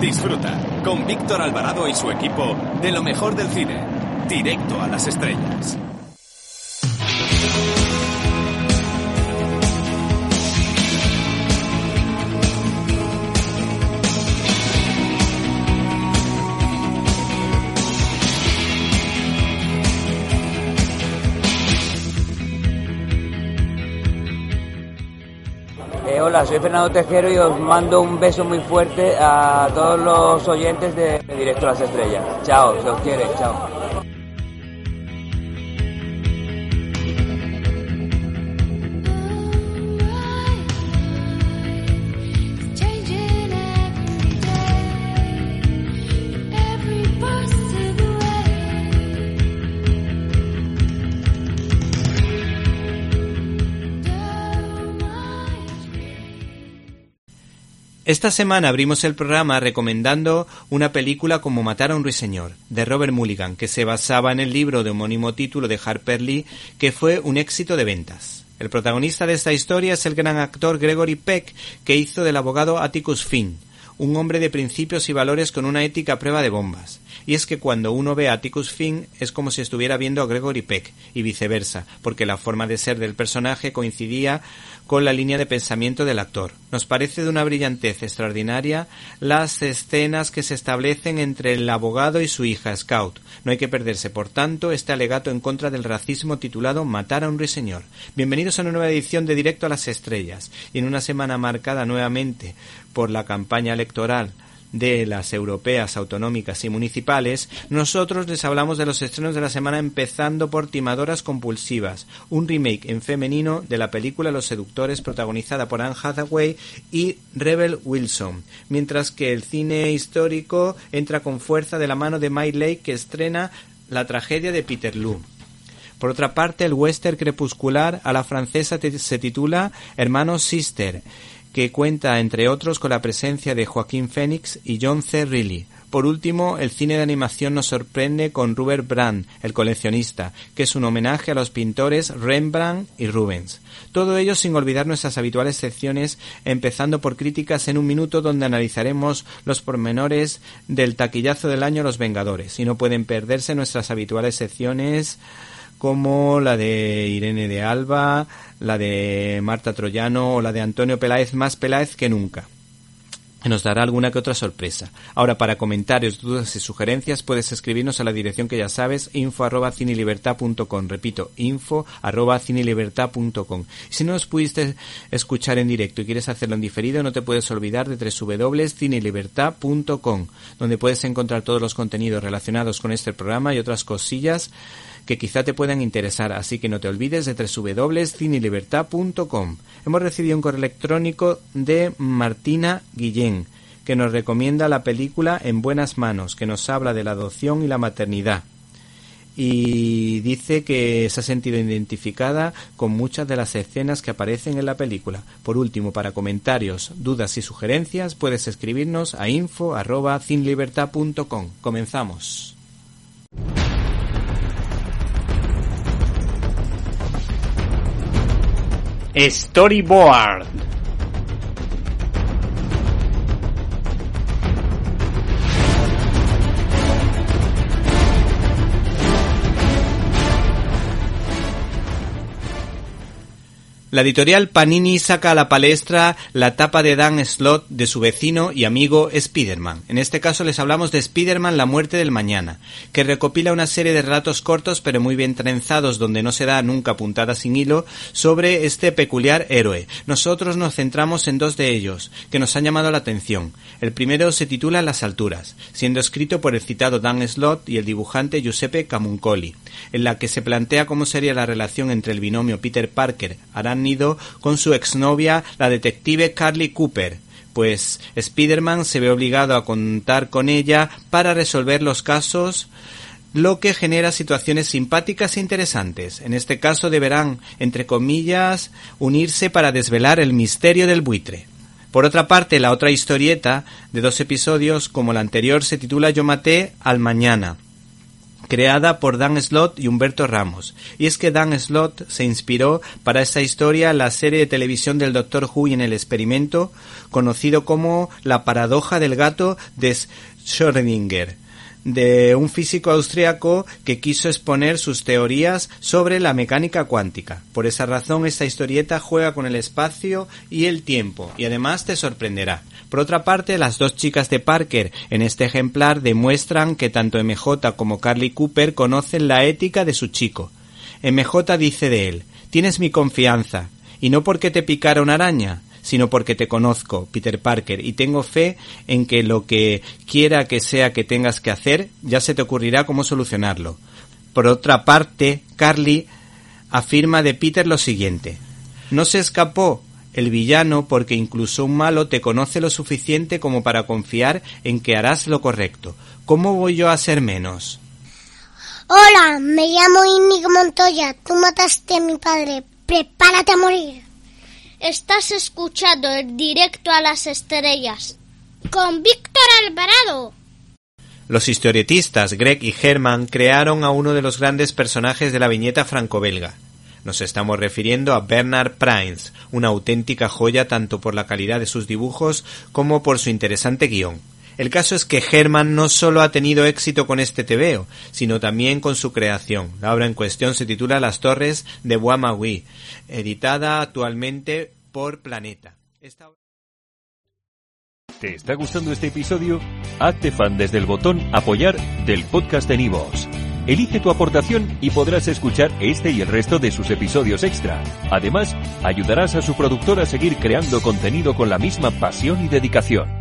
Disfruta con Víctor Alvarado y su equipo de lo mejor del cine. Directo a las estrellas. Hola, soy Fernando Tejero y os mando un beso muy fuerte a todos los oyentes de, Directo a las Estrellas. Chao, se os quiere, chao. Esta semana abrimos el programa recomendando una película como Matar a un ruiseñor, de Robert Mulligan, que se basaba en el libro de homónimo título de Harper Lee, que fue un éxito de ventas. El protagonista de esta historia es el gran actor Gregory Peck, que hizo del abogado Atticus Finn, un hombre de principios y valores con una ética prueba de bombas. Y es que cuando uno ve a Atticus Finn es como si estuviera viendo a Gregory Peck y viceversa, porque la forma de ser del personaje coincidía con la línea de pensamiento del actor. Nos parece de una brillantez extraordinaria las escenas que se establecen entre el abogado y su hija Scout. No hay que perderse, por tanto, este alegato en contra del racismo titulado Matar a un ruiseñor. Bienvenidos a una nueva edición de Directo a las Estrellas y en una semana marcada nuevamente por la campaña electoral de las europeas autonómicas y municipales, nosotros les hablamos de los estrenos de la semana empezando por Timadoras Compulsivas, un remake en femenino de la película Los Seductores protagonizada por Anne Hathaway y Rebel Wilson, mientras que el cine histórico entra con fuerza de la mano de Mike Lake que estrena La tragedia de Peterloo. Por otra parte, el western crepuscular a la francesa se titula Hermanos Sister, que cuenta, entre otros, con la presencia de Joaquín Phoenix y John C. Reilly. Por último, el cine de animación nos sorprende con Robert Brand, el coleccionista, que es un homenaje a los pintores Rembrandt y Rubens. Todo ello sin olvidar nuestras habituales secciones, empezando por críticas en un minuto donde analizaremos los pormenores del taquillazo del año Los Vengadores. Y no pueden perderse nuestras habituales secciones como la de Irene de Alba, la de Marta Troyano o la de Antonio Peláez, más Peláez que nunca nos dará alguna que otra sorpresa. Ahora, para comentarios, dudas y sugerencias, puedes escribirnos a la dirección que ya sabes, info arroba cinelibertad.com. Repito, info arroba cinelibertad.com. Si no nos pudiste escuchar en directo y quieres hacerlo en diferido, no te puedes olvidar de www.cinelibertad.com, donde puedes encontrar todos los contenidos relacionados con este programa y otras cosillas que quizá te puedan interesar, así que no te olvides de www.cinelibertad.com. Hemos recibido un correo electrónico de Martina Guillén, que nos recomienda la película En buenas manos, que nos habla de la adopción y la maternidad. Y dice que se ha sentido identificada con muchas de las escenas que aparecen en la película. Por último, para comentarios, dudas y sugerencias, puedes escribirnos a info.cinlibertad.com. Comenzamos. Storyboard. La editorial Panini saca a la palestra la tapa de Dan Slott de su vecino y amigo Spider-Man. En este caso les hablamos de Spider-Man La muerte del mañana, que recopila una serie de relatos cortos pero muy bien trenzados donde no se da nunca puntada sin hilo sobre este peculiar héroe. Nosotros nos centramos en dos de ellos, que nos han llamado la atención. El primero se titula Las alturas, siendo escrito por el citado Dan Slott y el dibujante Giuseppe Camuncoli, en la que se plantea cómo sería la relación entre el binomio Peter Parker, Con su exnovia, la detective Carly Cooper, pues Spider-Man se ve obligado a contar con ella para resolver los casos lo que genera situaciones simpáticas e interesantes. En este caso deberán, entre comillas, unirse para desvelar el misterio del buitre. Por otra parte, la otra historieta, de dos episodios, como la anterior, se titula Yo maté al mañana creada por Dan Slott y Humberto Ramos. Y es que Dan Slott se inspiró para esta historia la serie de televisión del Doctor Who en el experimento conocido como La paradoja del gato de Schrödinger de un físico austriaco que quiso exponer sus teorías sobre la mecánica cuántica. Por esa razón esta historieta juega con el espacio y el tiempo y además te sorprenderá. Por otra parte, las dos chicas de Parker en este ejemplar demuestran que tanto MJ como Carly Cooper conocen la ética de su chico. MJ dice de él, tienes mi confianza, y no porque te picara una araña, sino porque te conozco, Peter Parker, y tengo fe en que lo que quiera que sea que tengas que hacer, ya se te ocurrirá cómo solucionarlo. Por otra parte, Carly afirma de Peter lo siguiente. No se escapó el villano porque incluso un malo te conoce lo suficiente como para confiar en que harás lo correcto. ¿Cómo voy yo a ser menos? Hola, me llamo Íñigo Montoya. Tú mataste a mi padre. Prepárate a morir. Estás escuchando el directo a las estrellas con Víctor Alvarado. Los historietistas Greg y Herman crearon a uno de los grandes personajes de la viñeta franco-belga. Nos estamos refiriendo a Bernard Prince, una auténtica joya tanto por la calidad de sus dibujos como por su interesante guion. El caso es que Herman no solo ha tenido éxito con este tebeo, sino también con su creación. La obra en cuestión se titula Las Torres de Maui, editada actualmente por Planeta. ¿Te está gustando este episodio? Hazte fan desde el botón Apoyar del podcast de Nivos. Elige tu aportación y podrás escuchar este y el resto de sus episodios extra. Además, ayudarás a su productor a seguir creando contenido con la misma pasión y dedicación.